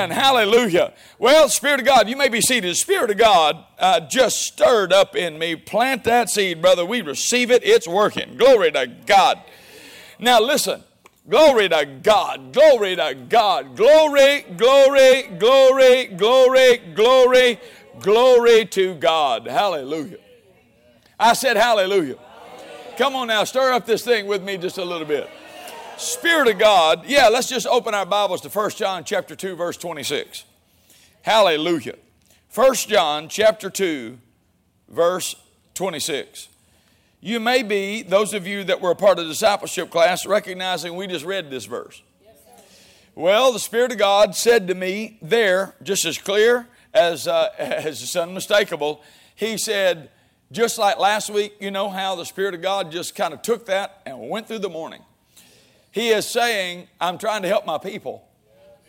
Amen. Hallelujah. Well, Spirit of God, you may be seated. Spirit of God uh, just stirred up in me. Plant that seed, brother. We receive it. It's working. Glory to God. Now, listen. Glory to God. Glory to God. Glory, glory, glory, glory, glory, glory to God. Hallelujah. I said hallelujah. Come on now, stir up this thing with me just a little bit. Spirit of God. Yeah, let's just open our Bibles to 1 John chapter 2 verse 26. Hallelujah. 1 John chapter 2 verse 26. You may be, those of you that were a part of the discipleship class, recognizing we just read this verse. well, the Spirit of God said to me there, just as clear as, uh, as it's unmistakable, He said, just like last week, you know how the Spirit of God just kind of took that and went through the morning. He is saying, I'm trying to help my people.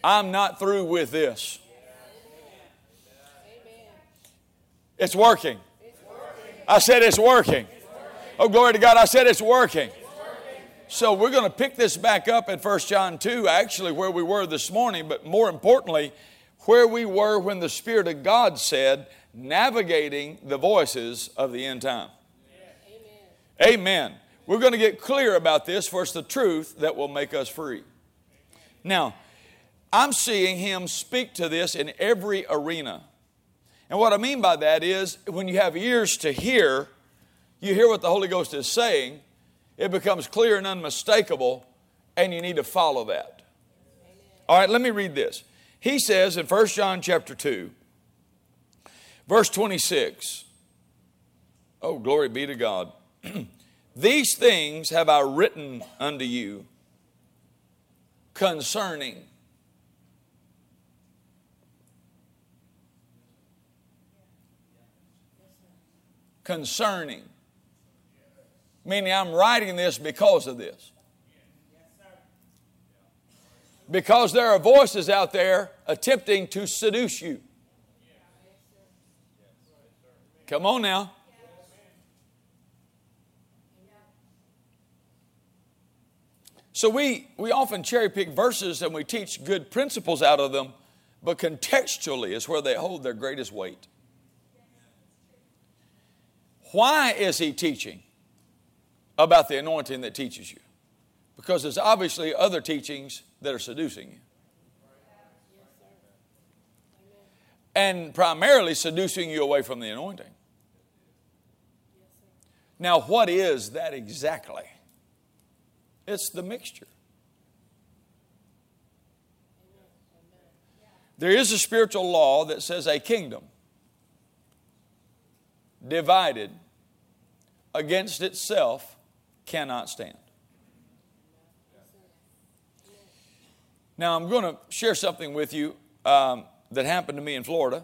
I'm not through with this. It's working. I said it's working. Oh, glory to God. I said it's working. So we're going to pick this back up at 1 John 2, actually, where we were this morning, but more importantly, where we were when the Spirit of God said, navigating the voices of the end time. Amen. Amen. We're going to get clear about this, for it's the truth that will make us free. Now, I'm seeing him speak to this in every arena. And what I mean by that is when you have ears to hear, you hear what the Holy Ghost is saying, it becomes clear and unmistakable, and you need to follow that. All right, let me read this. He says in 1 John chapter 2, verse 26. Oh, glory be to God. These things have I written unto you concerning concerning meaning I'm writing this because of this. Because there are voices out there attempting to seduce you. Come on now. So we, we often cherry pick verses and we teach good principles out of them, but contextually is where they hold their greatest weight. Why is he teaching about the anointing that teaches you? Because there's obviously other teachings that are seducing you. And primarily seducing you away from the anointing. Now, what is that exactly? It's the mixture. There is a spiritual law that says a kingdom divided against itself cannot stand. Now, I'm going to share something with you um, that happened to me in Florida.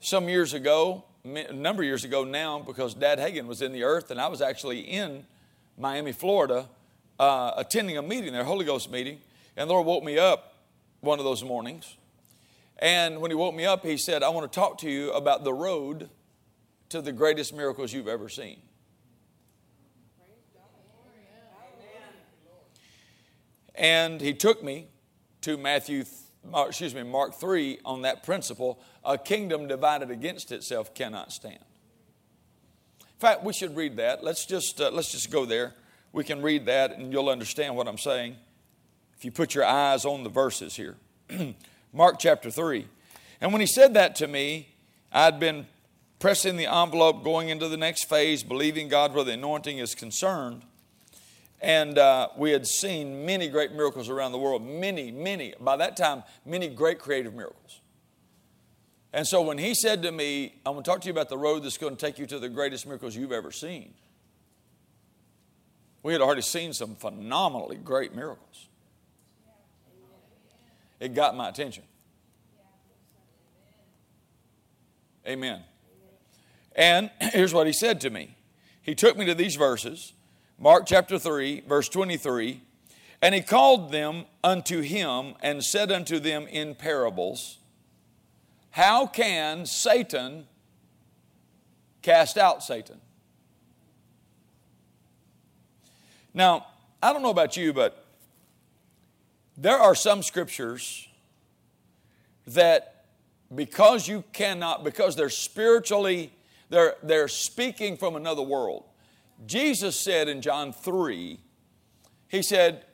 Some years ago, a number of years ago now, because Dad Hagin was in the earth and I was actually in Miami, Florida, uh, attending a meeting there, Holy Ghost meeting, and the Lord woke me up one of those mornings. And when He woke me up, He said, I want to talk to you about the road to the greatest miracles you've ever seen. And He took me to Matthew, excuse me, Mark 3 on that principle a kingdom divided against itself cannot stand. In fact, we should read that. Let's just, uh, let's just go there we can read that and you'll understand what I'm saying if you put your eyes on the verses here. Mark chapter 3. And when he said that to me, I'd been pressing the envelope, going into the next phase, believing God where the anointing is concerned. And uh, we had seen many great miracles around the world. Many, many. By that time, many great creative miracles. And so when he said to me, I'm going to talk to you about the road that's going to take you to the greatest miracles you've ever seen. We had already seen some phenomenally great miracles. It got my attention. Amen. And here's what he said to me. He took me to these verses, Mark chapter 3, verse 23, and he called them unto him and said unto them in parables, How can Satan cast out Satan? Now, I don't know about you, but there are some scriptures that because you cannot, because they're spiritually, they're, they're speaking from another world. Jesus said in John 3, He said,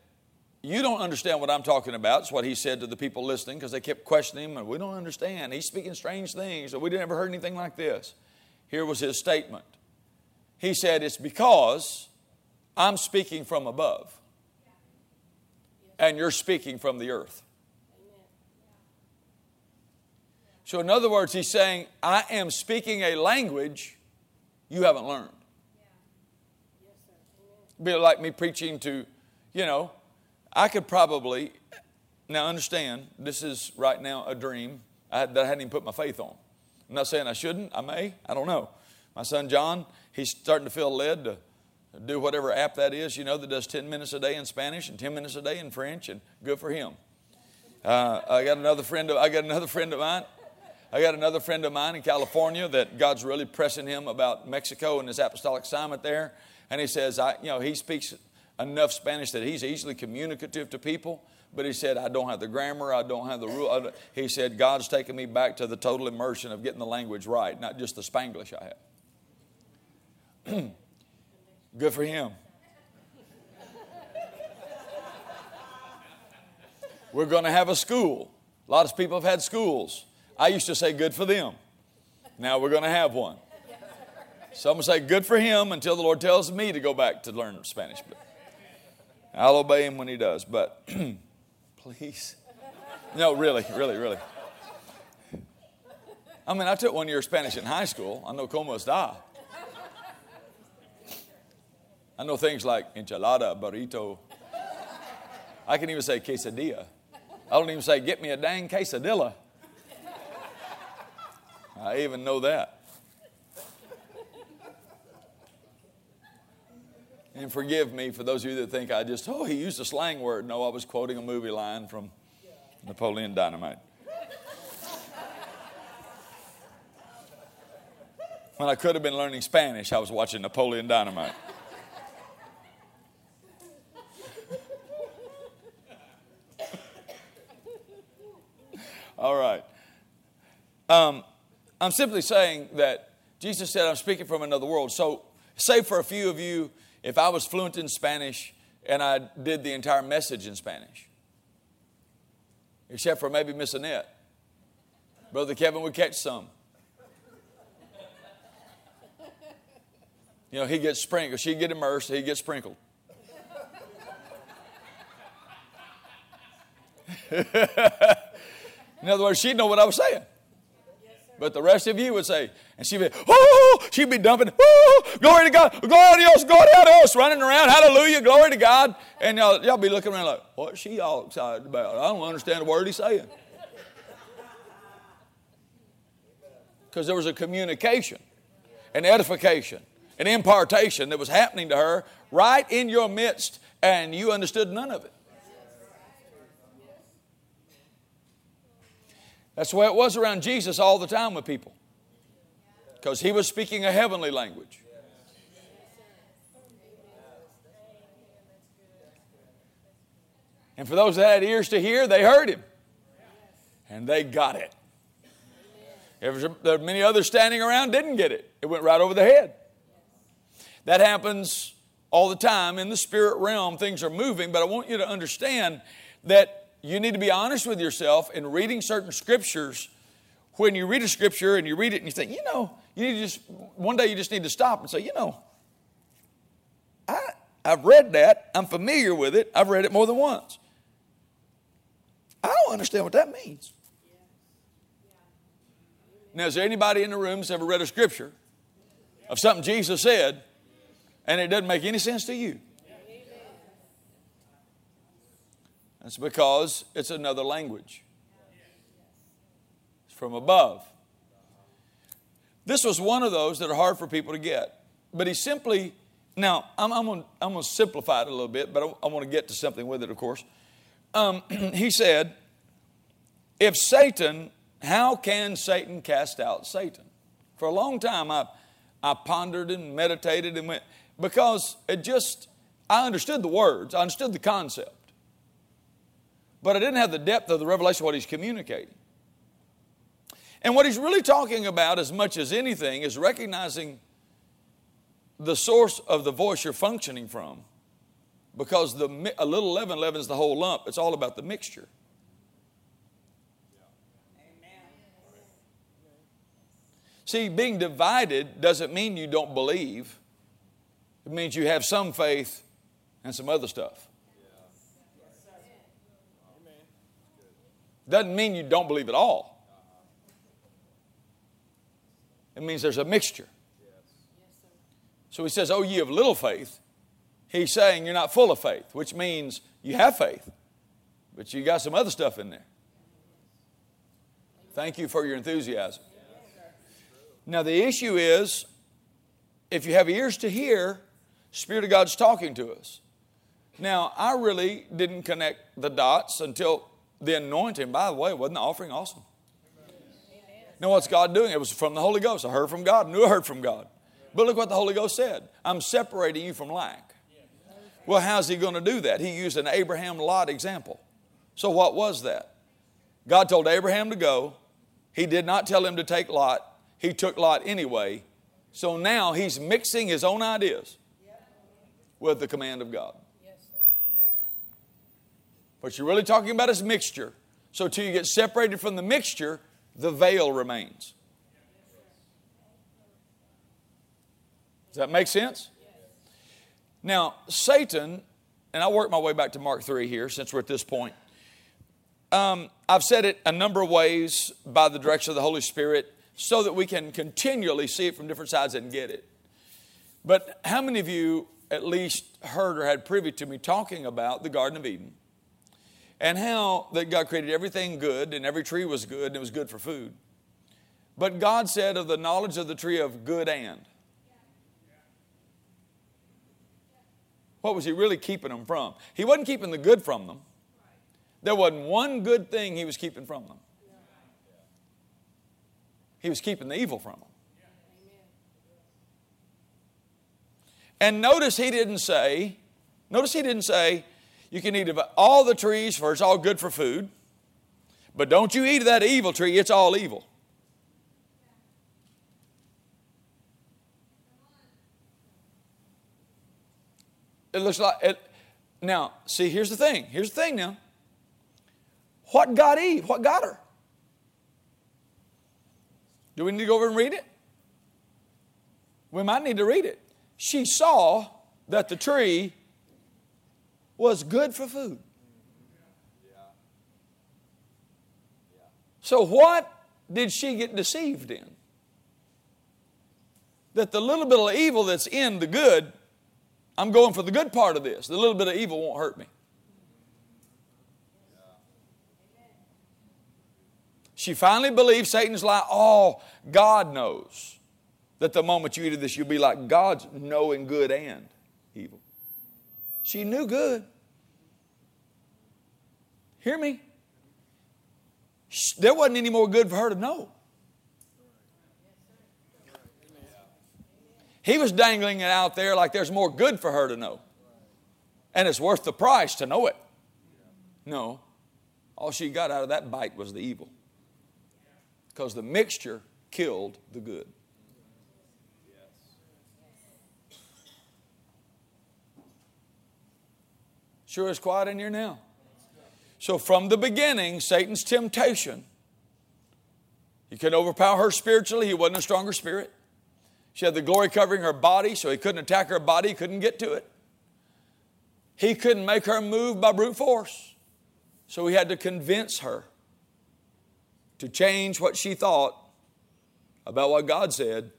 You don't understand what I'm talking about. It's what He said to the people listening because they kept questioning Him, and we don't understand. He's speaking strange things, and we never heard anything like this. Here was His statement He said, It's because I'm speaking from above, and you're speaking from the earth. So, in other words, he's saying, I am speaking a language you haven't learned. Be like me preaching to, you know, I could probably, now understand, this is right now a dream that I hadn't even put my faith on. I'm not saying I shouldn't, I may, I don't know. My son John, he's starting to feel led to do whatever app that is, you know, that does 10 minutes a day in Spanish and 10 minutes a day in French, and good for him. Uh, I got another friend of, I got another friend of mine I got another friend of mine in California that God's really pressing him about Mexico and his apostolic assignment there. And he says, I, you know, he speaks enough Spanish that he's easily communicative to people. But he said, I don't have the grammar, I don't have the rule. He said, God's taken me back to the total immersion of getting the language right, not just the Spanglish I have. Good for him. We're going to have a school. A lot of people have had schools. I used to say good for them. Now we're going to have one. Some say good for him until the Lord tells me to go back to learn Spanish. But I'll obey him when he does. But please. No, really, really, really. I mean, I took one year of Spanish in high school. I know como está. I know things like enchilada, burrito. I can even say quesadilla. I don't even say, get me a dang quesadilla. I even know that. And forgive me for those of you that think I just, oh, he used a slang word. No, I was quoting a movie line from Napoleon Dynamite. When I could have been learning Spanish, I was watching Napoleon Dynamite. All right. Um, I'm simply saying that Jesus said, I'm speaking from another world. So, say for a few of you, if I was fluent in Spanish and I did the entire message in Spanish, except for maybe Miss Annette, Brother Kevin would catch some. You know, he gets sprinkled. She'd get immersed, he'd get sprinkled. in other words, she'd know what I was saying. But the rest of you would say, and she'd be, oh, she'd be dumping, oh, glory to God, glory to us, glory to Dios, running around, hallelujah, glory to God. And y'all, y'all be looking around like, what's she all excited about? I don't understand a word he's saying. Because there was a communication, an edification, an impartation that was happening to her right in your midst, and you understood none of it. That's the way it was around Jesus all the time with people. Because he was speaking a heavenly language. And for those that had ears to hear, they heard him. And they got it. There were many others standing around didn't get it. It went right over the head. That happens all the time in the spirit realm. Things are moving, but I want you to understand that you need to be honest with yourself in reading certain scriptures. When you read a scripture and you read it and you think, you know, you need to just, one day you just need to stop and say, you know, I, I've read that. I'm familiar with it. I've read it more than once. I don't understand what that means. Now, is there anybody in the room that's ever read a scripture of something Jesus said and it doesn't make any sense to you? That's because it's another language. It's from above. This was one of those that are hard for people to get. But he simply, now, I'm, I'm going to simplify it a little bit, but I, I want to get to something with it, of course. Um, he said, if Satan, how can Satan cast out Satan? For a long time, I, I pondered and meditated and went, because it just, I understood the words, I understood the concept but I didn't have the depth of the revelation of what he's communicating. And what he's really talking about, as much as anything, is recognizing the source of the voice you're functioning from. Because the, a little leaven leavens the whole lump. It's all about the mixture. See, being divided doesn't mean you don't believe. It means you have some faith and some other stuff. Doesn't mean you don't believe at all. It means there's a mixture. So he says, Oh, ye of little faith. He's saying you're not full of faith, which means you have faith, but you got some other stuff in there. Thank you for your enthusiasm. Now, the issue is if you have ears to hear, Spirit of God's talking to us. Now, I really didn't connect the dots until the anointing. By the way, wasn't the offering awesome? Now, what's God doing? It was from the Holy Ghost. I heard from God, knew I heard from God. But look what the Holy Ghost said I'm separating you from lack. Well, how's He going to do that? He used an Abraham Lot example. So, what was that? God told Abraham to go. He did not tell him to take Lot. He took Lot anyway. So now he's mixing his own ideas with the command of God. What you're really talking about is mixture. So, till you get separated from the mixture, the veil remains. Does that make sense? Now, Satan, and I'll work my way back to Mark 3 here since we're at this point. Um, I've said it a number of ways by the direction of the Holy Spirit so that we can continually see it from different sides and get it. But how many of you at least heard or had privy to me talking about the Garden of Eden? And how that God created everything good and every tree was good and it was good for food. But God said of the knowledge of the tree of good and. What was He really keeping them from? He wasn't keeping the good from them. There wasn't one good thing He was keeping from them. He was keeping the evil from them. And notice He didn't say, notice He didn't say, you can eat of all the trees, for it's all good for food. But don't you eat of that evil tree, it's all evil. It looks like it. Now, see, here's the thing. Here's the thing now. What got Eve? What got her? Do we need to go over and read it? We might need to read it. She saw that the tree was good for food. So, what did she get deceived in? That the little bit of evil that's in the good, I'm going for the good part of this. The little bit of evil won't hurt me. She finally believed Satan's lie. Oh, God knows that the moment you eat of this, you'll be like God's knowing good and. She knew good. Hear me? There wasn't any more good for her to know. He was dangling it out there like there's more good for her to know. And it's worth the price to know it. No. All she got out of that bite was the evil. Because the mixture killed the good. Sure is quiet in here now. So, from the beginning, Satan's temptation, he couldn't overpower her spiritually. He wasn't a stronger spirit. She had the glory covering her body, so he couldn't attack her body, he couldn't get to it. He couldn't make her move by brute force. So he had to convince her to change what she thought about what God said.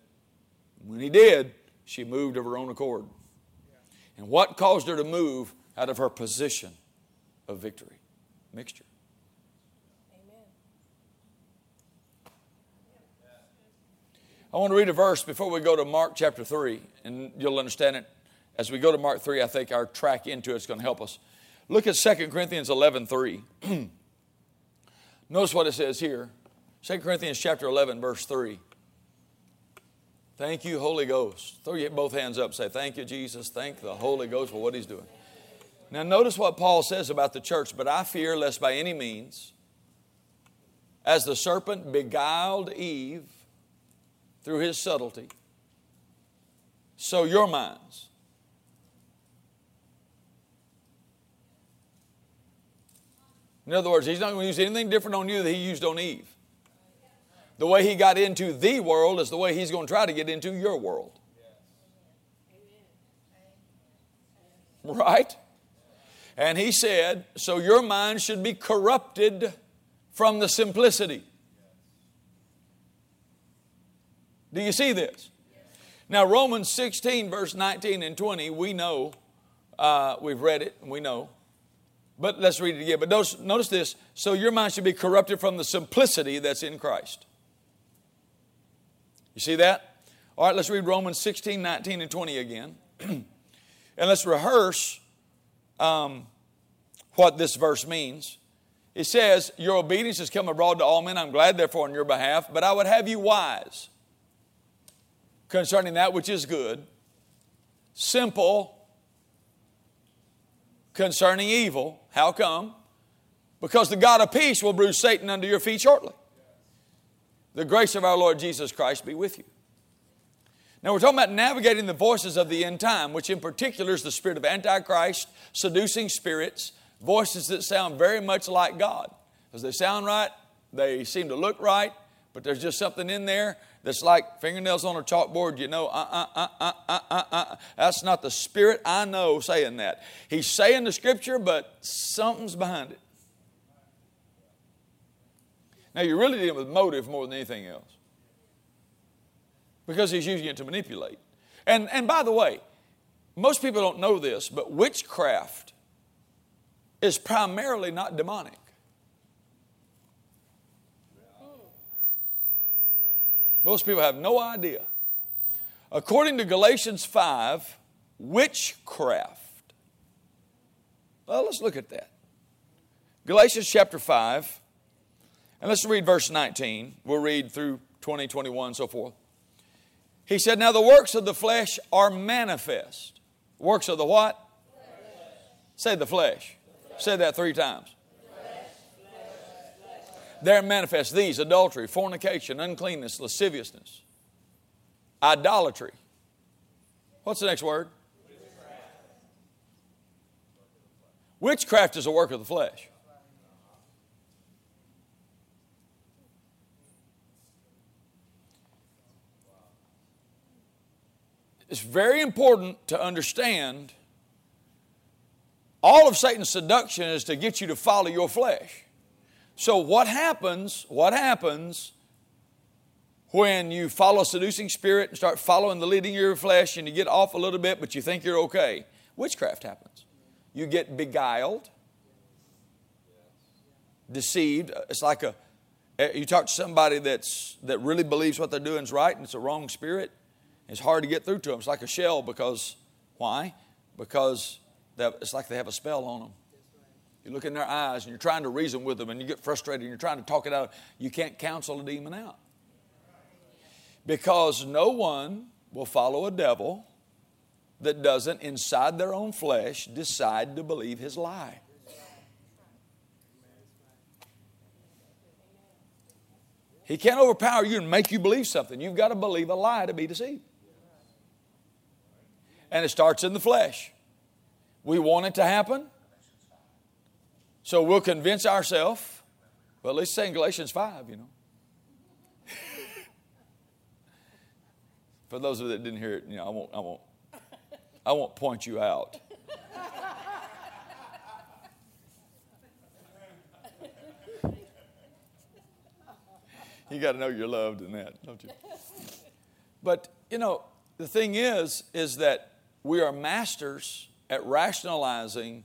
When he did, she moved of her own accord. And what caused her to move out of her position of victory? Mixture. Amen. I want to read a verse before we go to Mark chapter 3, and you'll understand it. As we go to Mark 3, I think our track into it's going to help us. Look at 2 Corinthians 11 3. Notice what it says here. 2 Corinthians chapter 11, verse 3. Thank you, Holy Ghost. Throw your both hands up. Say, Thank you, Jesus. Thank the Holy Ghost for what He's doing. Now, notice what Paul says about the church. But I fear lest by any means, as the serpent beguiled Eve through his subtlety, so your minds. In other words, he's not going to use anything different on you that he used on Eve. The way he got into the world is the way he's going to try to get into your world. Right? And he said, So your mind should be corrupted from the simplicity. Do you see this? Now, Romans 16, verse 19 and 20, we know, uh, we've read it, and we know. But let's read it again. But notice, notice this so your mind should be corrupted from the simplicity that's in Christ. You see that? All right, let's read Romans 16, 19, and 20 again. and let's rehearse um, what this verse means. It says, Your obedience has come abroad to all men. I'm glad, therefore, on your behalf, but I would have you wise concerning that which is good, simple concerning evil. How come? Because the God of peace will bruise Satan under your feet shortly. The grace of our Lord Jesus Christ be with you. Now, we're talking about navigating the voices of the end time, which in particular is the spirit of Antichrist, seducing spirits, voices that sound very much like God. Because they sound right, they seem to look right, but there's just something in there that's like fingernails on a chalkboard, you know, uh, uh, uh, uh, uh, uh, That's not the spirit I know saying that. He's saying the scripture, but something's behind it. Now, you're really dealing with motive more than anything else because he's using it to manipulate. And, and by the way, most people don't know this, but witchcraft is primarily not demonic. Most people have no idea. According to Galatians 5, witchcraft. Well, let's look at that. Galatians chapter 5, and let's read verse 19. We'll read through 20, 21, so forth. He said, Now the works of the flesh are manifest. Works of the what? Flesh. Say the flesh. flesh. Say that three times. They're manifest these adultery, fornication, uncleanness, lasciviousness, idolatry. What's the next word? Witchcraft. Witchcraft is a work of the flesh. It's very important to understand all of Satan's seduction is to get you to follow your flesh. So, what happens? What happens when you follow a seducing spirit and start following the leading of your flesh and you get off a little bit, but you think you're okay? Witchcraft happens. You get beguiled, deceived. It's like a eh, you talk to somebody that's that really believes what they're doing is right and it's a wrong spirit. It's hard to get through to them. It's like a shell because why? Because it's like they have a spell on them. You look in their eyes and you're trying to reason with them and you get frustrated and you're trying to talk it out. You can't counsel a demon out. Because no one will follow a devil that doesn't, inside their own flesh, decide to believe his lie. He can't overpower you and make you believe something. You've got to believe a lie to be deceived. And it starts in the flesh. We want it to happen. So we'll convince ourselves, well, at least say in Galatians 5, you know. For those of you that didn't hear it, you know, I won't, I won't, I won't point you out. you got to know you're loved in that, don't you? But, you know, the thing is, is that we are masters at rationalizing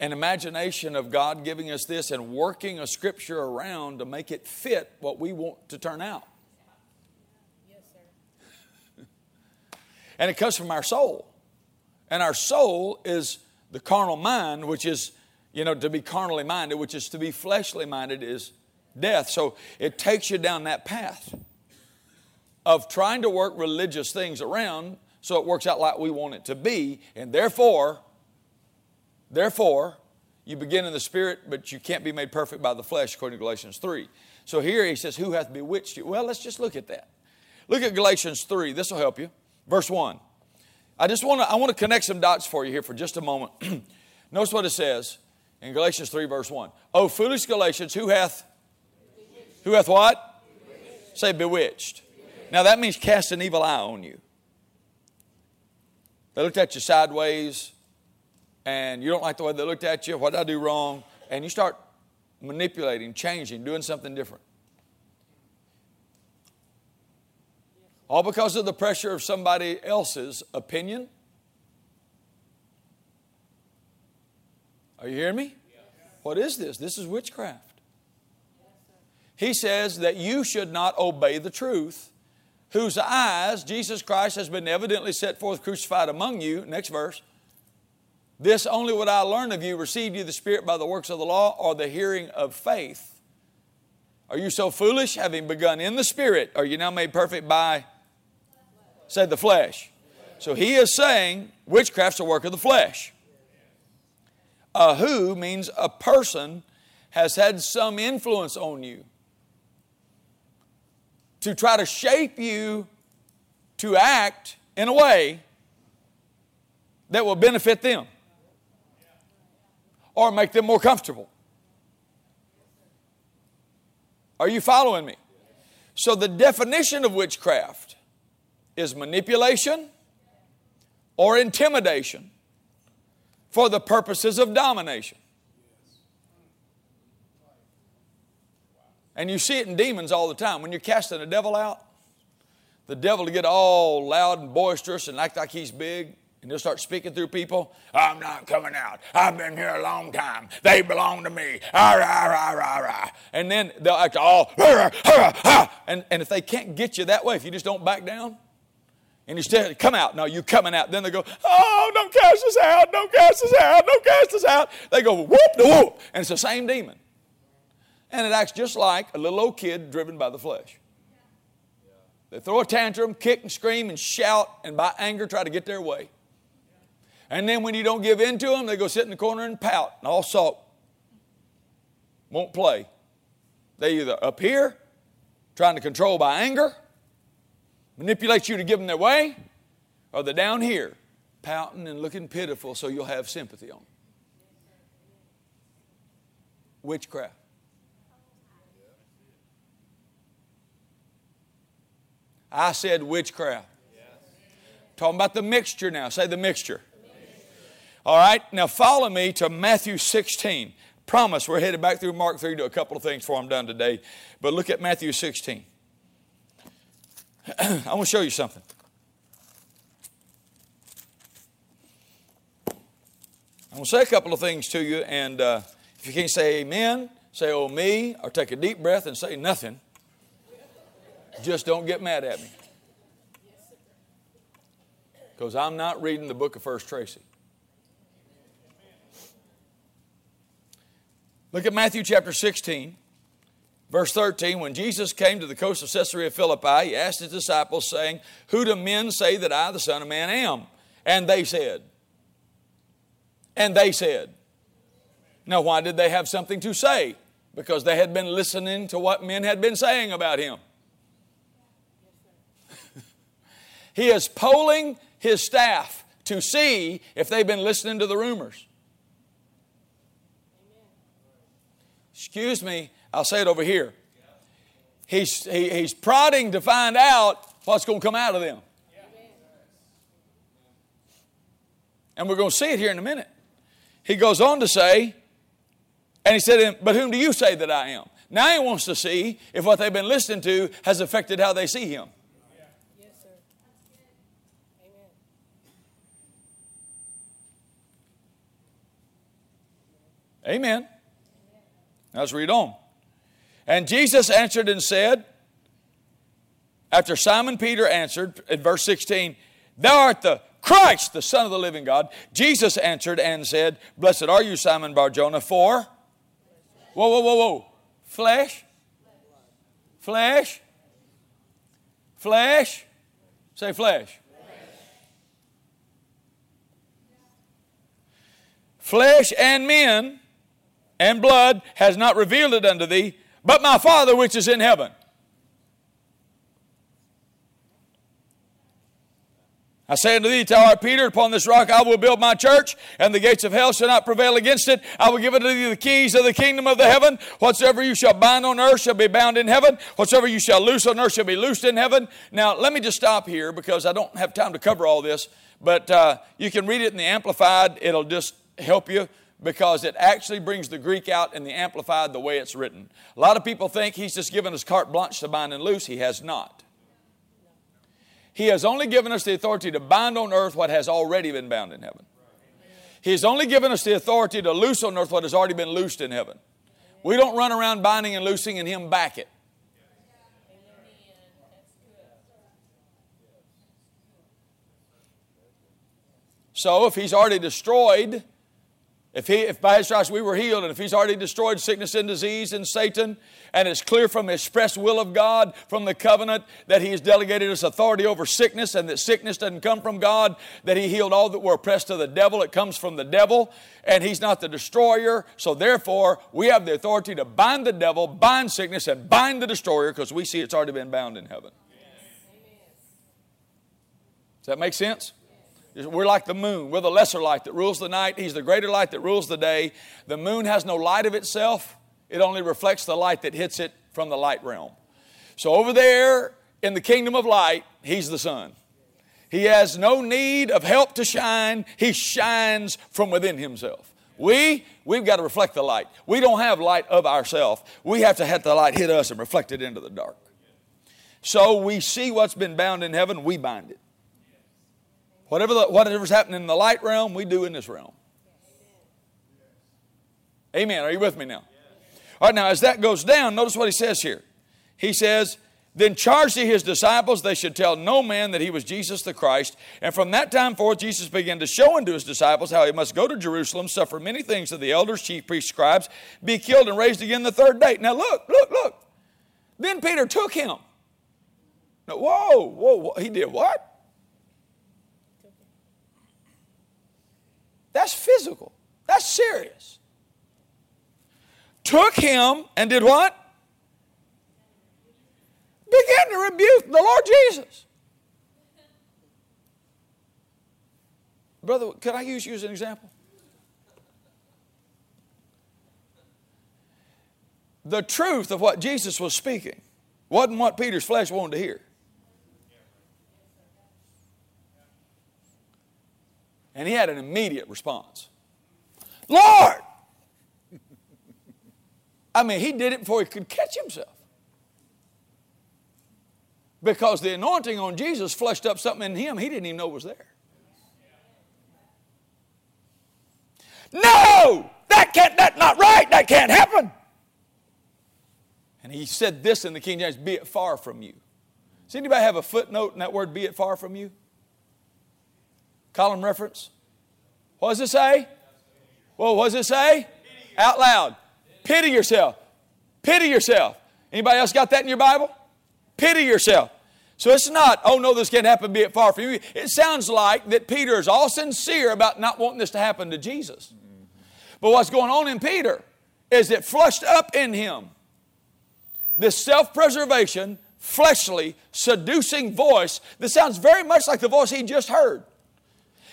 an imagination of God giving us this and working a scripture around to make it fit what we want to turn out. Yes, sir. and it comes from our soul. And our soul is the carnal mind, which is, you know, to be carnally minded, which is to be fleshly minded, is death. So it takes you down that path of trying to work religious things around so it works out like we want it to be. And therefore, Therefore, you begin in the spirit, but you can't be made perfect by the flesh, according to Galatians 3. So here he says, Who hath bewitched you? Well, let's just look at that. Look at Galatians 3. This will help you. Verse 1. I just want to I want to connect some dots for you here for just a moment. Notice what it says in Galatians 3, verse 1. Oh, foolish Galatians, who hath who hath what? Bewitched. Say bewitched. bewitched. Now that means cast an evil eye on you. They looked at you sideways, and you don't like the way they looked at you. What did I do wrong? And you start manipulating, changing, doing something different. All because of the pressure of somebody else's opinion. Are you hearing me? What is this? This is witchcraft. He says that you should not obey the truth, whose eyes Jesus Christ has been evidently set forth crucified among you. Next verse. This only would I learn of you, received you the Spirit by the works of the law or the hearing of faith. Are you so foolish, having begun in the Spirit, are you now made perfect by, say, the flesh? So he is saying witchcraft's a work of the flesh. A who means a person has had some influence on you to try to shape you to act in a way that will benefit them or make them more comfortable. Are you following me? So, the definition of witchcraft is manipulation or intimidation for the purposes of domination. And you see it in demons all the time. When you're casting a devil out, the devil will get all loud and boisterous and act like he's big. And he'll start speaking through people. I'm not coming out. I've been here a long time. They belong to me. Ah, rah, rah, rah, rah. And then they'll act all, rah, rah, rah, and, and if they can't get you that way, if you just don't back down, and you still come out, no, you coming out. Then they go, oh, don't cast us out, don't cast us out, don't cast us out. They go, whoop, the whoop. And it's the same demon. And it acts just like a little old kid driven by the flesh. They throw a tantrum, kick and scream and shout, and by anger try to get their way. And then when you don't give in to them, they go sit in the corner and pout and all salt. Won't play. They either up here, trying to control by anger, manipulate you to give them their way, or they're down here, pouting and looking pitiful so you'll have sympathy on them. Witchcraft. I said witchcraft. Talking about the mixture now. Say the mixture. All right, now follow me to Matthew 16. Promise we're headed back through Mark 3 to a couple of things before I'm done today. But look at Matthew 16. I want to show you something. I'm going to say a couple of things to you, and uh, if you can't say amen, say oh me, or take a deep breath and say nothing. Just don't get mad at me. Because I'm not reading the book of First Tracy. Look at Matthew chapter 16, verse 13. When Jesus came to the coast of Caesarea Philippi, he asked his disciples, saying, Who do men say that I, the Son of Man, am? And they said, And they said, Now, why did they have something to say? Because they had been listening to what men had been saying about him. He is polling his staff to see if they've been listening to the rumors. excuse me, I'll say it over here. He's, he, he's prodding to find out what's going to come out of them. And we're going to see it here in a minute. He goes on to say, and he said, But whom do you say that I am? Now he wants to see if what they've been listening to has affected how they see him. Amen. Let's read on. And Jesus answered and said, after Simon Peter answered in verse 16, Thou art the Christ, the Son of the living God. Jesus answered and said, Blessed are you, Simon Barjona, for whoa, whoa, whoa, whoa. Flesh? Flesh? Flesh? Say flesh. Flesh and men and blood has not revealed it unto thee, but my Father which is in heaven. I say unto thee, Thou art Peter, upon this rock I will build my church, and the gates of hell shall not prevail against it. I will give unto thee the keys of the kingdom of the heaven. Whatsoever you shall bind on earth shall be bound in heaven. Whatsoever you shall loose on earth shall be loosed in heaven. Now, let me just stop here because I don't have time to cover all this, but uh, you can read it in the Amplified. It'll just help you because it actually brings the Greek out in the Amplified the way it's written. A lot of people think he's just given us carte blanche to bind and loose. He has not. He has only given us the authority to bind on earth what has already been bound in heaven. He has only given us the authority to loose on earth what has already been loosed in heaven. We don't run around binding and loosing and Him back it. So if He's already destroyed if, he, if by his stripes we were healed, and if he's already destroyed sickness and disease and Satan, and it's clear from the express will of God, from the covenant, that he has delegated us authority over sickness, and that sickness doesn't come from God, that he healed all that were oppressed of the devil, it comes from the devil, and he's not the destroyer. So therefore, we have the authority to bind the devil, bind sickness, and bind the destroyer, because we see it's already been bound in heaven. Does that make sense? We're like the moon. We're the lesser light that rules the night. He's the greater light that rules the day. The moon has no light of itself, it only reflects the light that hits it from the light realm. So over there in the kingdom of light, He's the sun. He has no need of help to shine, He shines from within Himself. We, we've got to reflect the light. We don't have light of ourselves. We have to have the light hit us and reflect it into the dark. So we see what's been bound in heaven, we bind it. Whatever the, whatever's happening in the light realm, we do in this realm. Amen. Are you with me now? All right, now as that goes down, notice what he says here. He says, Then charged he his disciples they should tell no man that he was Jesus the Christ. And from that time forth, Jesus began to show unto his disciples how he must go to Jerusalem, suffer many things of the elders, chief priests, scribes, be killed, and raised again the third day. Now look, look, look. Then Peter took him. Now, whoa, whoa, whoa. He did what? That's physical. That's serious. Took him and did what? Began to rebuke the Lord Jesus. Brother, can I use you as an example? The truth of what Jesus was speaking wasn't what Peter's flesh wanted to hear. And he had an immediate response Lord! I mean, he did it before he could catch himself. Because the anointing on Jesus flushed up something in him he didn't even know was there. No! That can't, that's not right. That can't happen. And he said this in the King James, be it far from you. Does anybody have a footnote in that word, be it far from you? Column reference. What does it say? Well, what does it say? Out loud. Pity yourself. Pity yourself. Anybody else got that in your Bible? Pity yourself. So it's not, oh no, this can't happen, be it far from you. It sounds like that Peter is all sincere about not wanting this to happen to Jesus. But what's going on in Peter is it flushed up in him this self preservation, fleshly, seducing voice that sounds very much like the voice he just heard.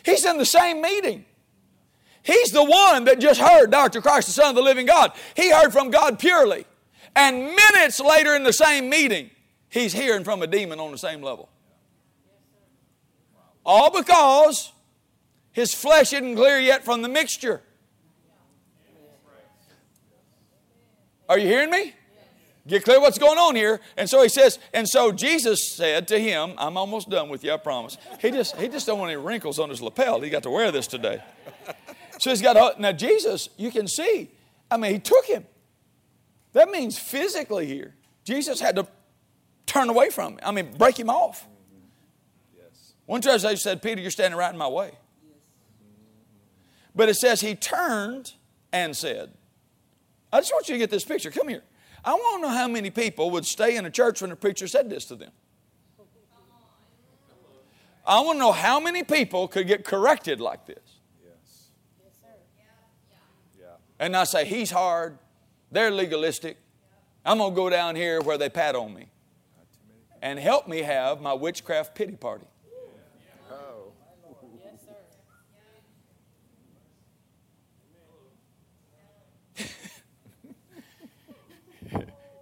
He's in the same meeting. He's the one that just heard Dr. Christ, the Son of the living God. He heard from God purely. And minutes later in the same meeting, he's hearing from a demon on the same level. All because his flesh isn't clear yet from the mixture. Are you hearing me? Get clear what's going on here. And so he says, and so Jesus said to him, I'm almost done with you, I promise. He just he just don't want any wrinkles on his lapel. He got to wear this today. So he's got now Jesus, you can see. I mean, he took him. That means physically here. Jesus had to turn away from him. I mean, break him off. Yes. One translation said, Peter, you're standing right in my way. But it says he turned and said, I just want you to get this picture. Come here. I want to know how many people would stay in a church when the preacher said this to them. I want to know how many people could get corrected like this. Yes. And I say, he's hard, they're legalistic. I'm going to go down here where they pat on me and help me have my witchcraft pity party.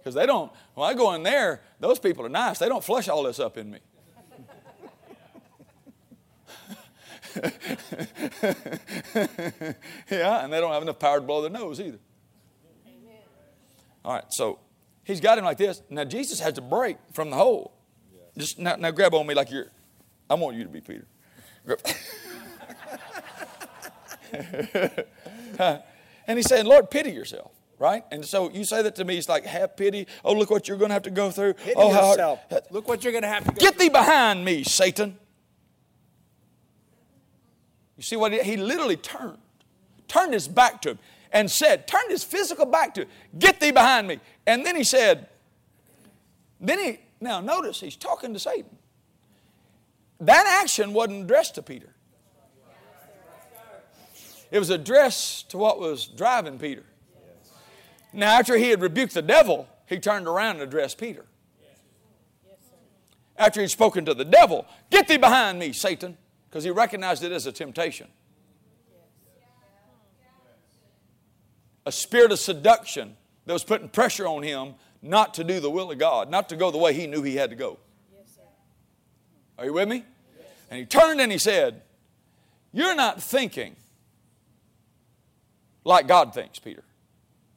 Because they don't, when I go in there, those people are nice. They don't flush all this up in me. yeah, and they don't have enough power to blow their nose either. Amen. All right, so he's got him like this. Now Jesus has to break from the hole. Yes. Just now, now grab on me like you're. I want you to be Peter. and he's saying, Lord, pity yourself right? And so you say that to me, it's like, have pity. Oh, look what you're going to have to go through. Pity oh, yourself. How, look what you're going to have to go Get thee behind me, Satan. You see what he, he literally turned, turned his back to him and said, turned his physical back to him, get thee behind me. And then he said, then he, now notice, he's talking to Satan. That action wasn't addressed to Peter. It was addressed to what was driving Peter. Now, after he had rebuked the devil, he turned around and addressed Peter. After he'd spoken to the devil, Get thee behind me, Satan because he recognized it as a temptation. A spirit of seduction that was putting pressure on him not to do the will of God, not to go the way he knew he had to go. Are you with me? And he turned and he said, You're not thinking like God thinks, Peter.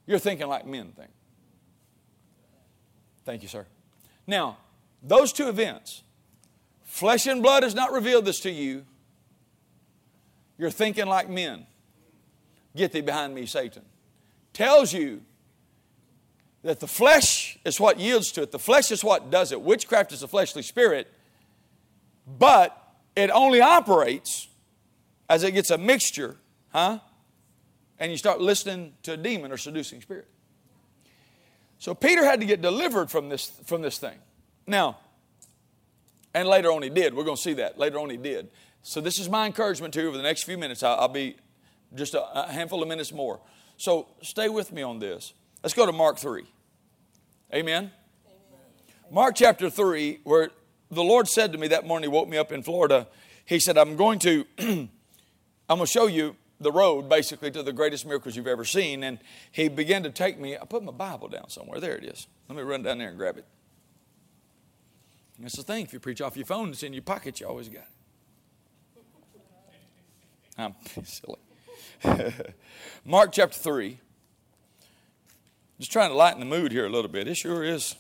You're thinking like men think. Thank you, sir. Now, those two events Flesh and blood has not revealed this to you. You're thinking like men. Get thee behind me, Satan. Tells you that the flesh is what yields to it. The flesh is what does it. Witchcraft is a fleshly spirit, but it only operates as it gets a mixture, huh? And you start listening to a demon or seducing spirit. So Peter had to get delivered from this, from this thing. Now, and later on he did. We're going to see that. Later on he did. So this is my encouragement to you over the next few minutes. I'll, I'll be just a, a, handful of minutes more. So stay with me on this. Let's go to Mark 3. Amen? Amen. Mark chapter 3, where the Lord said to me that morning, He woke me up in Florida. He said, I'm going to, I'm going to show you the road basically to the greatest miracles you've ever seen. And he began to take me, I put my Bible down somewhere. There it is. Let me run down there and grab it. That's the thing. If you preach off your phone, it's in your pocket. You always got it. I'm silly. Mark chapter 3. Just trying to lighten the mood here a little bit. It sure is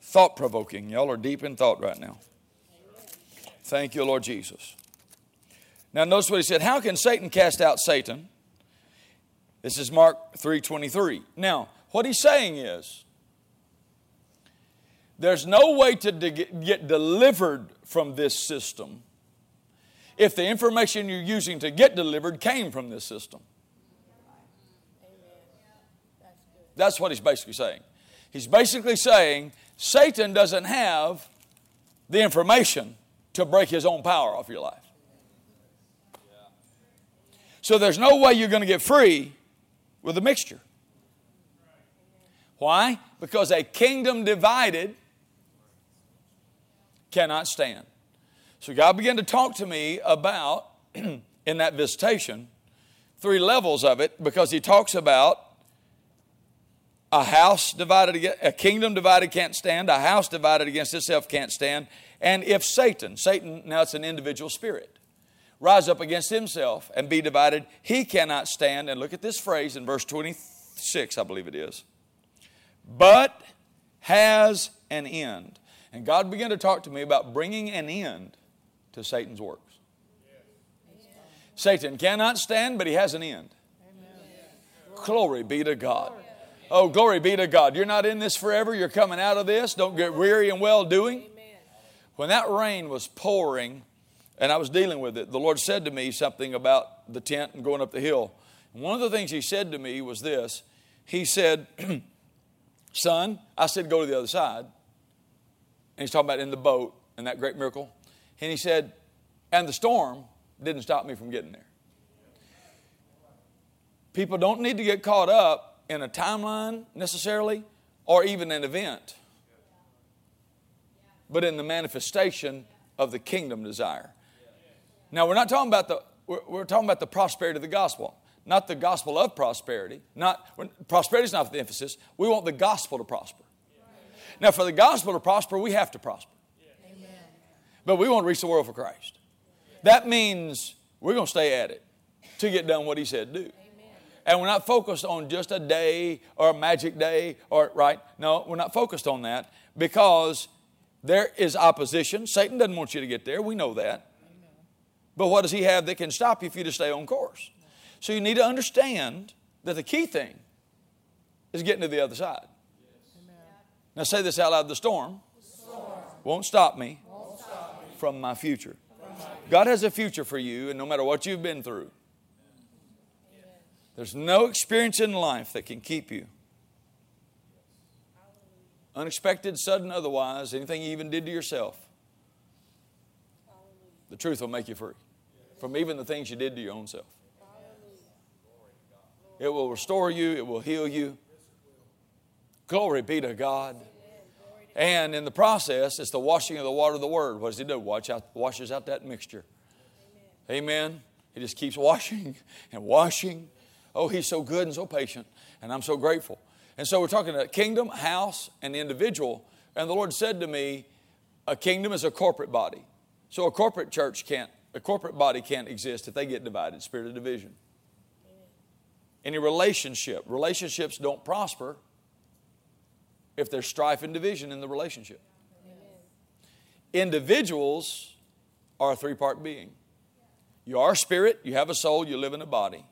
thought provoking. Y'all are deep in thought right now. Thank you, Lord Jesus. Now notice what he said. How can Satan cast out Satan? This is Mark 3:23. Now, what he's saying is there's no way to get delivered from this system if the information you're using to get delivered came from this system. That's what he's basically saying. He's basically saying Satan doesn't have the information to break his own power off your life. So there's no way you're going to get free with a mixture. Why? Because a kingdom divided cannot stand. So God began to talk to me about, in that visitation, three levels of it because He talks about a house divided against, a kingdom divided can't stand, a house divided against itself can't stand, and if Satan, Satan, now it's an individual spirit, rise up against himself and be divided, he cannot stand. And look at this phrase in verse 26, I believe it is. But has an end. And God began to talk to me about bringing an end to Satan's works. Satan cannot stand, but he has an end. Glory be to God. Oh, glory be to God. You're not in this forever. You're coming out of this. Don't get weary and well doing. When that rain was pouring and I was dealing with it, the Lord said to me something about the tent and going up the hill. And one of the things He said to me was this He said, Son, I said, go to the other side. And he's talking about in the boat and that great miracle. And he said, and the storm didn't stop me from getting there. People don't need to get caught up in a timeline necessarily or even an event, but in the manifestation of the kingdom desire. Now, we're not talking about the, we're, we're talking about the prosperity of the gospel, not the gospel of prosperity. Not, prosperity is not the emphasis. We want the gospel to prosper. Now, for the gospel to prosper, we have to prosper. Amen. But we want to reach the world for Christ. That means we're going to stay at it to get done what He said do. And we're not focused on just a day or a magic day or, right? No, we're not focused on that because there is opposition. Satan doesn't want you to get there. We know that. But what does he have that can stop you if you just stay on course? So you need to understand that the key thing is getting to the other side. Now say this out loud the storm, Won't, stop me from my future. God has a future for you, and no matter what you've been through, there's no experience in life that can keep you. Unexpected, sudden, otherwise, anything you even did to yourself. The truth will make you free from even the things you did to your own self. It will restore you, it will heal you. Glory be to God. And in the process, it's the washing of the water of the Word. What does He do? Watch out, washes out that mixture. Amen. He just keeps washing and washing Oh, he's so good and so patient, and I'm so grateful. And so we're talking about kingdom, house, and individual. And the Lord said to me, a kingdom is a corporate body. So a corporate church can't, a corporate body can't exist if they get divided, spirit of division. Any relationship, relationships don't prosper if there's strife and division in the relationship. Individuals are a three part being. You are a spirit, you have a soul, you live in a body.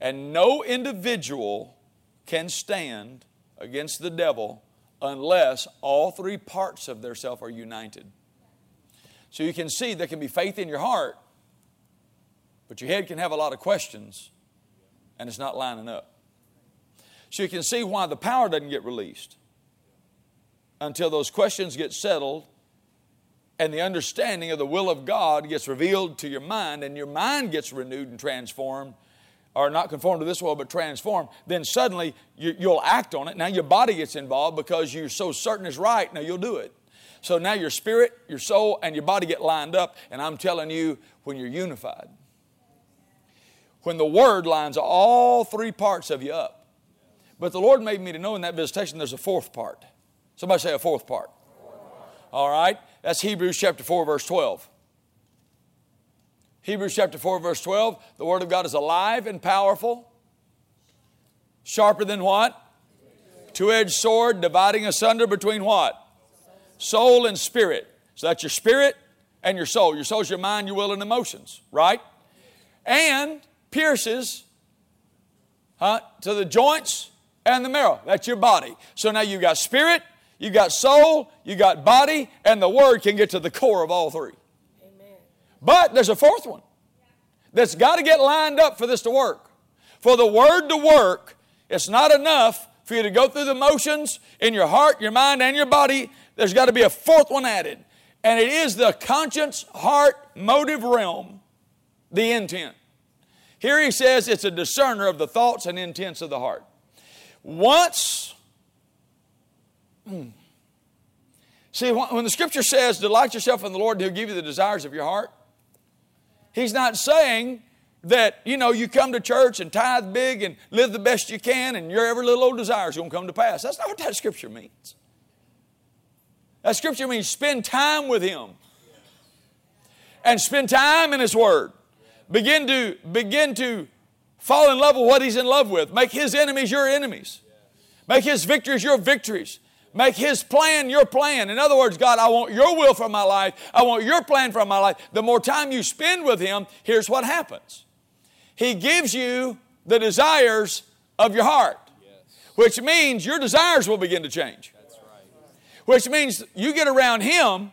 And no individual can stand against the devil unless all three parts of their self are united. So you can see there can be faith in your heart, but your head can have a lot of questions and it's not lining up. So you can see why the power doesn't get released until those questions get settled and the understanding of the will of God gets revealed to your mind and your mind gets renewed and transformed are not conformed to this world but transformed, then suddenly you, will act on it. Now your body gets involved because you're so certain it's right. Now you'll do it. So now your spirit, your soul, and your body get lined up. And I'm telling you, when you're unified, when the Word lines all three parts of you up. But the Lord made me to know in that visitation there's a fourth part. Somebody say a fourth part. All right? That's Hebrews chapter 4, verse 12. Hebrews chapter 4, verse 12 the Word of God is alive and powerful, sharper than what? Two edged sword, dividing asunder between what? Soul and spirit. So that's your spirit and your soul. Your soul is your mind, your will, and emotions, right? And pierces huh, to the joints and the marrow. That's your body. So now you've got spirit, you got soul, you got body, and the Word can get to the core of all three. But there's a fourth one that's got to get lined up for this to work. For the word to work, it's not enough for you to go through the motions in your heart, your mind, and your body. There's got to be a fourth one added. And it is the conscience, heart, motive realm, the intent. Here he says it's a discerner of the thoughts and intents of the heart. Once, hmm, see, when the scripture says, Delight yourself in the Lord, and He'll give you the desires of your heart, He's not saying that, you know, you come to church and tithe big and live the best you can and your every little old desire is going to come to pass. That's not what that scripture means. That scripture means spend time with Him and spend time in His Word. Begin to, begin to fall in love with what He's in love with. Make His enemies your enemies. Make His victories your victories. Make His plan your plan. In other words, God, I want your will for my life. I want your plan for my life. The more time you spend with Him, here's what happens He gives you the desires of your heart, which means your desires will begin to change. Which means you get around Him,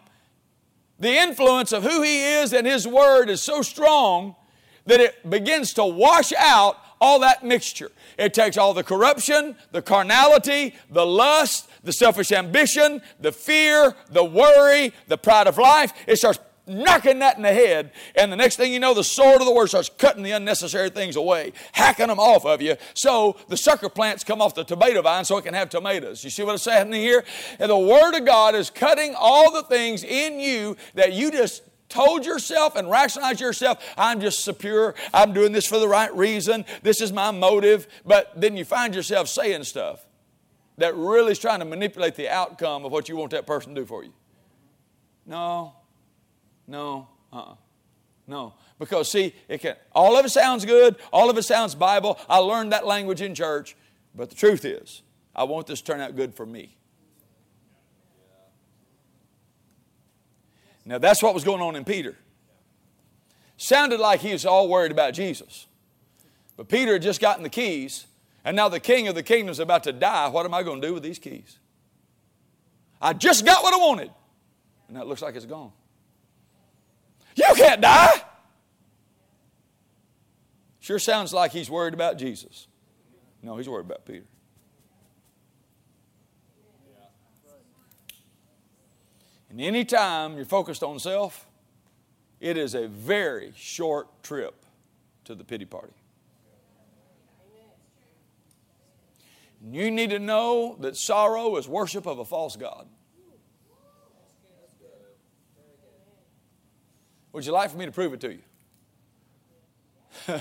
the influence of who He is and His Word is so strong that it begins to wash out all that mixture. It takes all the corruption, the carnality, the lust, the selfish ambition, the fear, the worry, the pride of life. It starts knocking that in the head, and the next thing you know, the sword of the word starts cutting the unnecessary things away, hacking them off of you. So the sucker plants come off the tomato vine so it can have tomatoes. You see what I'm here? And the word of God is cutting all the things in you that you just told yourself and rationalized yourself, I'm just secure, I'm doing this for the right reason, this is my motive, but then you find yourself saying stuff that really is trying to manipulate the outcome of what you want that person to do for you. No, no, uh-uh. No, because see, it can. All of it sounds good. All of it sounds Bible. I learned that language in church, but the truth is, I want this to turn out good for me. Now that's what was going on in Peter. Sounded like he was all worried about Jesus, but Peter had just gotten the keys, and now the king of the kingdom is about to die. What am I going to do with these keys? I just got what I wanted, and that looks like it's gone. You can't die. Sure sounds like he's worried about Jesus. No, he's worried about Peter. And anytime you're focused on self, it is a very short trip to the pity party. You need to know that sorrow is worship of a false God. Would you like for me to prove it to you?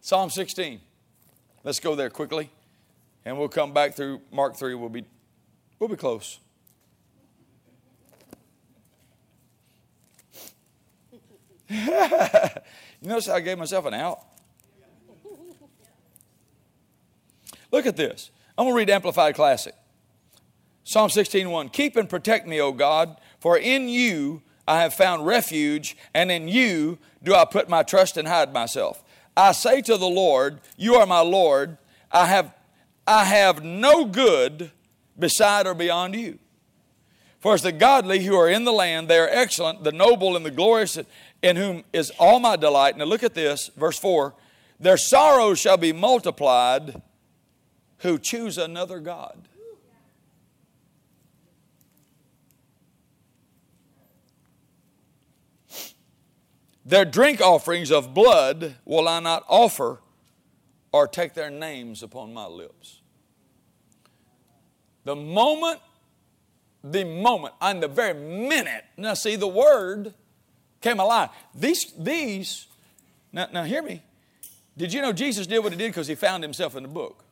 Psalm 16. Let's go there quickly, and we'll come back through Mark 3. We'll be, we'll be close. you notice how I gave myself an out? Look at this. I'm going to read Amplified Classic. Psalm 16:1. Keep and protect me, O God, for in you I have found refuge, and in you do I put my trust and hide myself. I say to the Lord, You are my Lord. I have, I have no good beside or beyond you. For as the godly who are in the land, they are excellent, the noble and the glorious, in whom is all my delight. Now look at this, verse 4 Their sorrows shall be multiplied who choose another God. Their drink offerings of blood will I not offer or take their names upon my lips. The moment, the moment, and the very minute, now see, the word came alive. These, these, now, now hear me. Did you know Jesus did what he did because he found himself in the book?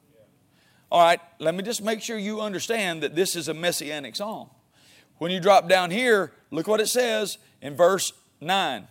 All right, let me just make sure you understand that this is a messianic psalm. When you drop down here, look what it says in verse 9.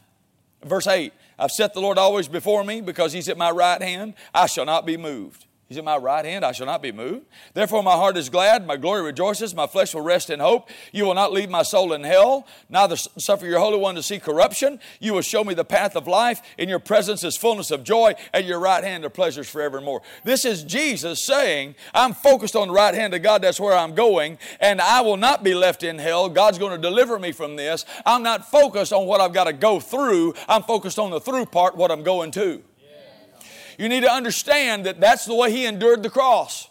Verse 8 I've set the Lord always before me because he's at my right hand. I shall not be moved. He's at my right hand, I shall not be moved. Therefore, my heart is glad, my glory rejoices, my flesh will rest in hope. You will not leave my soul in hell, neither suffer your Holy One to see corruption. You will show me the path of life. In your presence is fullness of joy, at your right hand are pleasures forevermore. This is Jesus saying, I'm focused on the right hand of God, that's where I'm going, and I will not be left in hell. God's going to deliver me from this. I'm not focused on what I've got to go through, I'm focused on the through part, what I'm going to. You need to understand that that's the way he endured the cross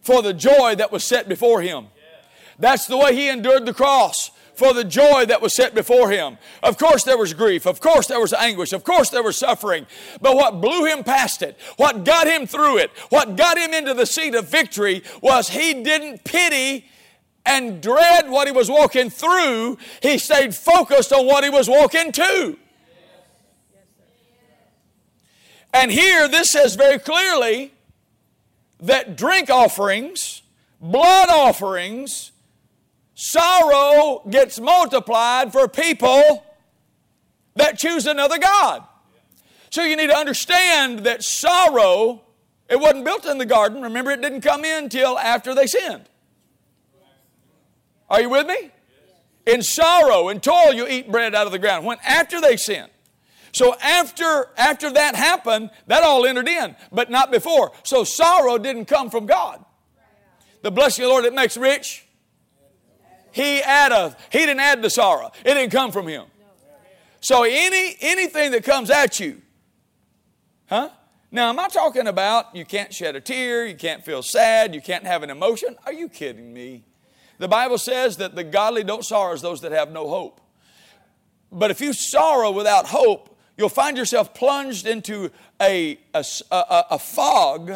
for the joy that was set before him. That's the way he endured the cross for the joy that was set before him. Of course, there was grief. Of course, there was anguish. Of course, there was suffering. But what blew him past it, what got him through it, what got him into the seat of victory was he didn't pity and dread what he was walking through. He stayed focused on what he was walking to. And here this says very clearly that drink offerings, blood offerings, sorrow gets multiplied for people that choose another God. So you need to understand that sorrow, it wasn't built in the garden. Remember, it didn't come in till after they sinned. Are you with me? In sorrow and toil, you eat bread out of the ground. When after they sinned. So after, after that happened, that all entered in, but not before. So sorrow didn't come from God. The blessing of the Lord that makes rich, He addeth. He didn't add the sorrow. It didn't come from Him. So any anything that comes at you, huh? Now, am I talking about you can't shed a tear, you can't feel sad, you can't have an emotion? Are you kidding me? The Bible says that the godly don't sorrow as those that have no hope. But if you sorrow without hope, you'll find yourself plunged into a, a, a, a fog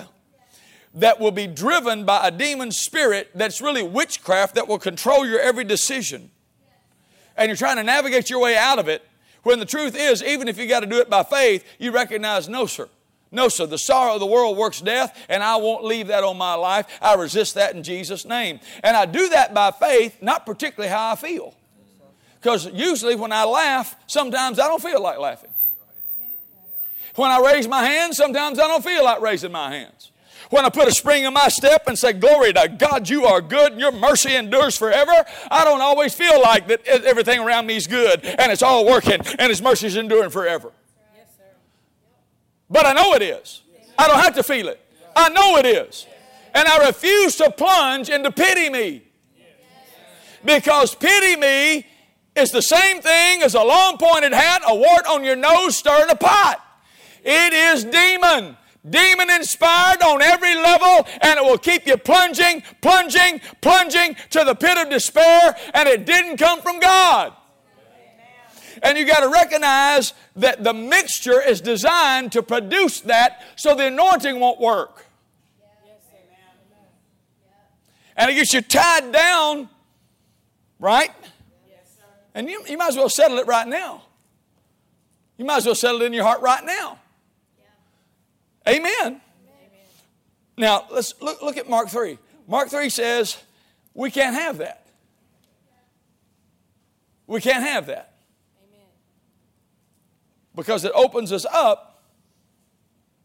that will be driven by a demon spirit that's really witchcraft that will control your every decision. And you're trying to navigate your way out of it when the truth is, even if you got to do it by faith, you recognize, no, sir. No, sir. The sorrow of the world works death, and I won't leave that on my life. I resist that in Jesus' name. And I do that by faith, not particularly how I feel. Because usually when I laugh, sometimes I don't feel like laughing. When I raise my hands, sometimes I don't feel like raising my hands. When I put a spring in my step and say, Glory to God, you are good and your mercy endures forever, I don't always feel like that everything around me is good and it's all working and His mercy is enduring forever. But I know it is. I don't have to feel it. I know it is. And I refuse to plunge into pity me. Because pity me is the same thing as a long pointed hat, a wart on your nose, stirring a pot. It is demon. Demon inspired on every level, and it will keep you plunging, plunging, plunging to the pit of despair, and it didn't come from God. And you got to recognize that the mixture is designed to produce that so the anointing won't work. And it gets you tied down, right? And you, you might as well settle it right now. You might as well settle it in your heart right now. Amen. Amen. Now, let's look, look at Mark 3. Mark 3 says, we can't have that. We can't have that. Amen. Because it opens us up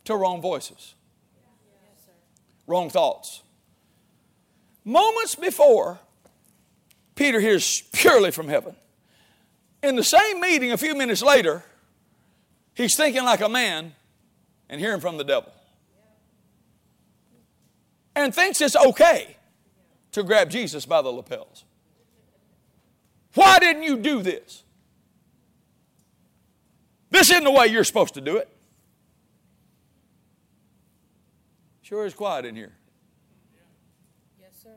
to wrong voices, yes, wrong thoughts. Moments before, Peter hears purely from heaven. In the same meeting, a few minutes later, he's thinking like a man and hearing from the devil. And thinks it's okay to grab Jesus by the lapels. Why didn't you do this? This isn't the way you're supposed to do it. Sure is quiet in here. Yes, sir.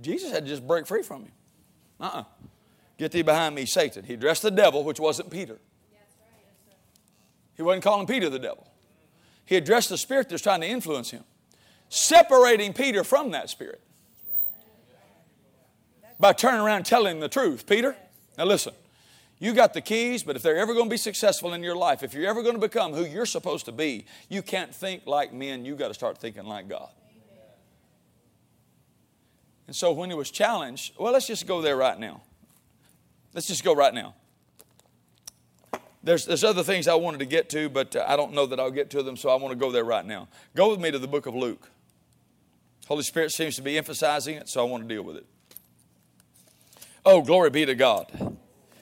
Jesus had to just break free from him. Uh uh-uh. uh Get thee behind me, Satan. He addressed the devil, which wasn't Peter. He wasn't calling Peter the devil. He addressed the spirit that's trying to influence him, separating Peter from that spirit by turning around and telling the truth. Peter, now listen, you got the keys, but if they're ever going to be successful in your life, if you're ever going to become who you're supposed to be, you can't think like men, you got to start thinking like God. And so when he was challenged, well, let's just go there right now. Let's just go right now. There's, there's other things I wanted to get to, but uh, I don't know that I'll get to them, so I want to go there right now. Go with me to the book of Luke. Holy Spirit seems to be emphasizing it, so I want to deal with it. Oh, glory be to God.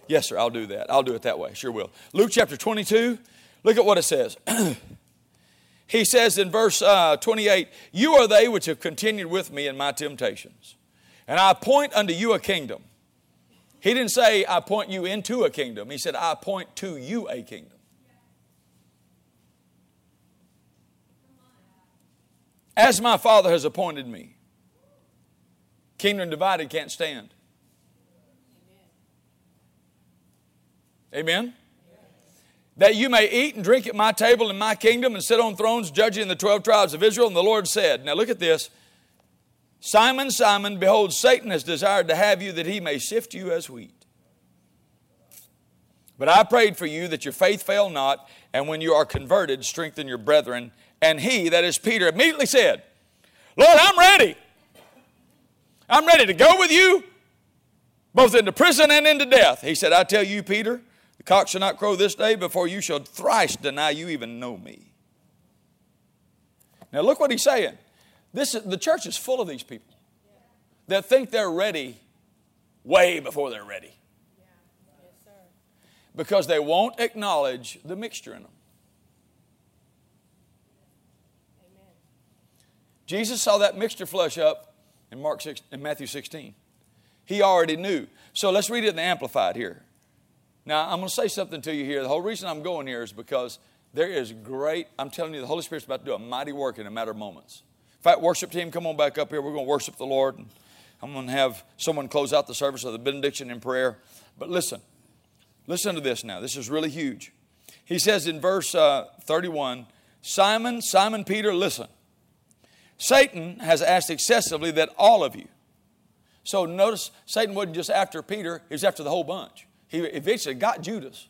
Yes, sir, I'll do that. I'll do it that way. Sure will. Luke chapter 22, look at what it says. he says in verse uh, 28 You are they which have continued with me in my temptations, and I appoint unto you a kingdom he didn't say, I point you into a kingdom. He said, I point to you a kingdom. As my Father has appointed me. Kingdom divided can't stand. Amen? That you may eat and drink at my table in my kingdom and sit on thrones judging the 12 tribes of Israel. And the Lord said, Now look at this. Simon, Simon, behold, Satan has desired to have you that he may sift you as wheat. But I prayed for you that your faith fail not, and when you are converted, strengthen your brethren. And he, that is Peter, immediately said, Lord, I'm ready. I'm ready to go with you, both into prison and into death. He said, I tell you, Peter, the cock shall not crow this day before you shall thrice deny you even know me. Now look what he's saying. This is, the church is full of these people that think they're ready way before they're ready. Because they won't acknowledge the mixture in them. Jesus saw that mixture flush up in Mark 6, in Matthew 16. He already knew. So let's read it in the Amplified here. Now, I'm going to say something to you here. The whole reason I'm going here is because there is great, I'm telling you, the Holy Spirit's about to do a mighty work in a matter of moments fact, worship team, come on back up here. We're going to worship the Lord. And I'm going to have someone close out the service of the benediction in prayer. But listen, Listen to this now. This is really huge. He says in verse uh, 31 Simon, Simon Peter, listen. Satan has asked excessively that all of you. So notice Satan wasn't just after Peter, he was after the whole bunch. He eventually got Judas.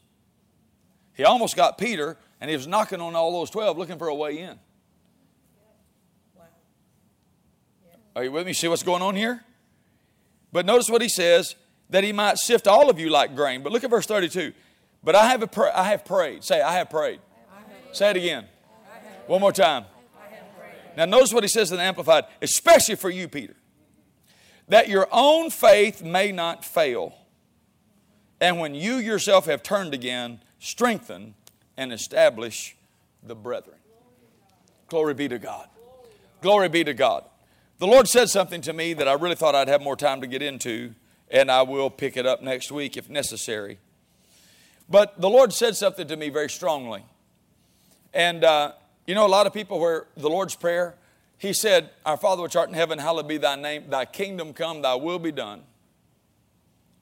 He almost got Peter, and he was knocking on all those 12 looking for a way in. Are you with me? See what's going on here? But notice what he says that he might sift all of you like grain. But look at verse 32. But I have, a I have prayed. Say, I have prayed. I have Say it again. One more time. Now, notice what he says in the Amplified, especially for you, Peter, that your own faith may not fail. And when you yourself have turned again, strengthen and establish the brethren. Glory be to God. Glory be to God. The Lord said something to me that I really thought I'd have more time to get into, and I will pick it up next week if necessary. But the Lord said something to me very strongly. And uh, you know, a lot of people where the Lord's Prayer, He said, Our Father which art in heaven, hallowed be thy name, thy kingdom come, thy will be done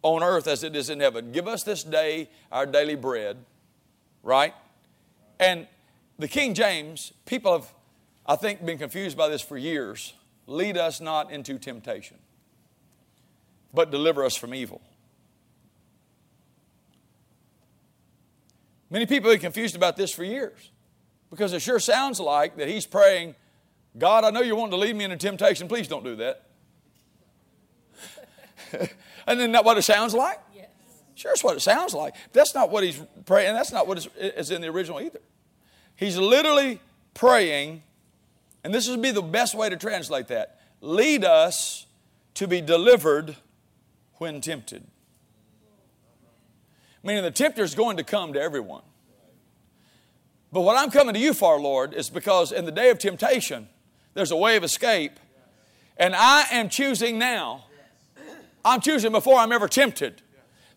on earth as it is in heaven. Give us this day our daily bread, right? And the King James, people have, I think, been confused by this for years. Lead us not into temptation, but deliver us from evil. Many people have been confused about this for years because it sure sounds like that he's praying, God, I know you're wanting to lead me into temptation. Please don't do that. and isn't that what it sounds like? Yes. Sure, it's what it sounds like. That's not what he's praying, that's not what is in the original either. He's literally praying, and this would be the best way to translate that lead us to be delivered when tempted. Meaning the tempter is going to come to everyone. But what I'm coming to you for, Lord, is because in the day of temptation, there's a way of escape. And I am choosing now, I'm choosing before I'm ever tempted,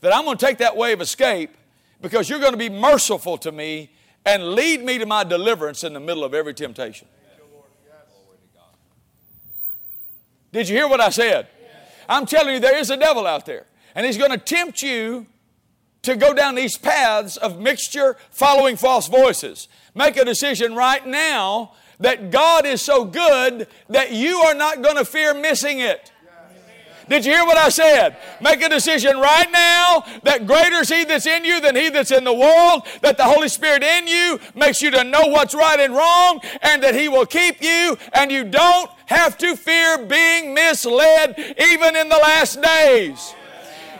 that I'm going to take that way of escape because you're going to be merciful to me and lead me to my deliverance in the middle of every temptation. Did you hear what I said? I'm telling you, there is a devil out there, and he's going to tempt you to go down these paths of mixture, following false voices. Make a decision right now that God is so good that you are not going to fear missing it. Did you hear what I said? Make a decision right now that greater is He that's in you than He that's in the world, that the Holy Spirit in you makes you to know what's right and wrong, and that He will keep you, and you don't have to fear being misled even in the last days.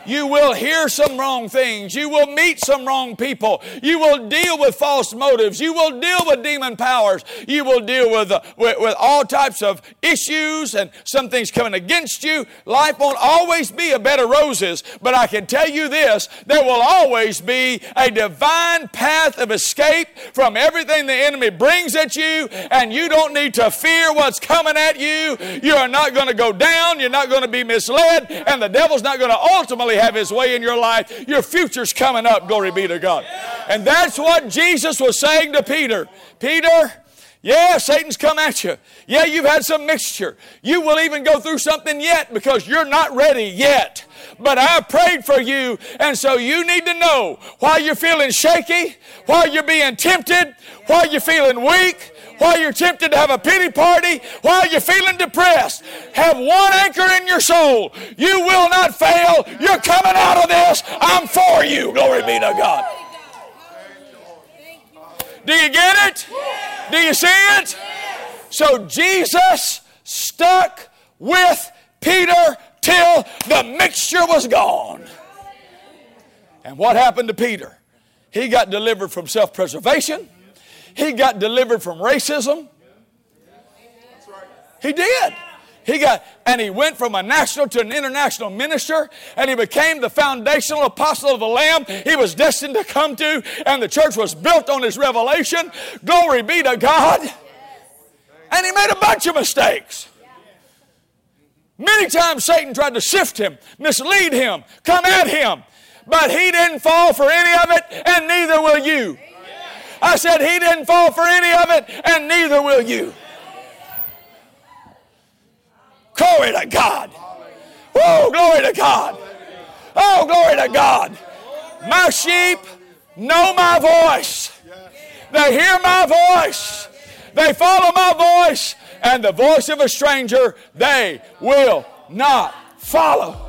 You will hear some wrong things. You will meet some wrong people. You will deal with false motives. You will deal with demon powers. You will deal with, uh, with, with all types of issues and some things coming against you. Life won't always be a bed of roses, but I can tell you this there will always be a divine path of escape from everything the enemy brings at you, and you don't need to fear what's coming at you. You are not going to go down. You're not going to be misled, and the devil's not going to ultimately have his way in your life, your future's coming up. Glory be to God. And that's what Jesus was saying to Peter. Peter, yeah, Satan's come at you. Yeah, you've had some mixture. You will even go through something yet because you're not ready yet. But I prayed for you, and so you need to know why you're feeling shaky, why you're being tempted, why you're feeling weak, while you're tempted to have a pity party, while you're feeling depressed. Have one anchor in your soul. You will not fail. You're coming out of this. I'm for you. Glory be to God. Do you get it? Do you see it? So Jesus stuck with Peter till the mixture was gone. And what happened to Peter? He got delivered from self preservation. He got delivered from racism. He did. He got, and he went from a national to an international minister, and he became the foundational apostle of the Lamb he was destined to come to, and the church was built on his revelation. Glory be to God. And he made a bunch of mistakes. Many times Satan tried to sift him, mislead him, come at him, but he didn't fall for any of it, and neither will you. I said, He didn't fall for any of it, and neither will you. Glory to God. Oh, glory to God. Oh, glory to God. My sheep know my voice. They hear my voice. They follow my voice. And the voice of a stranger they will not follow.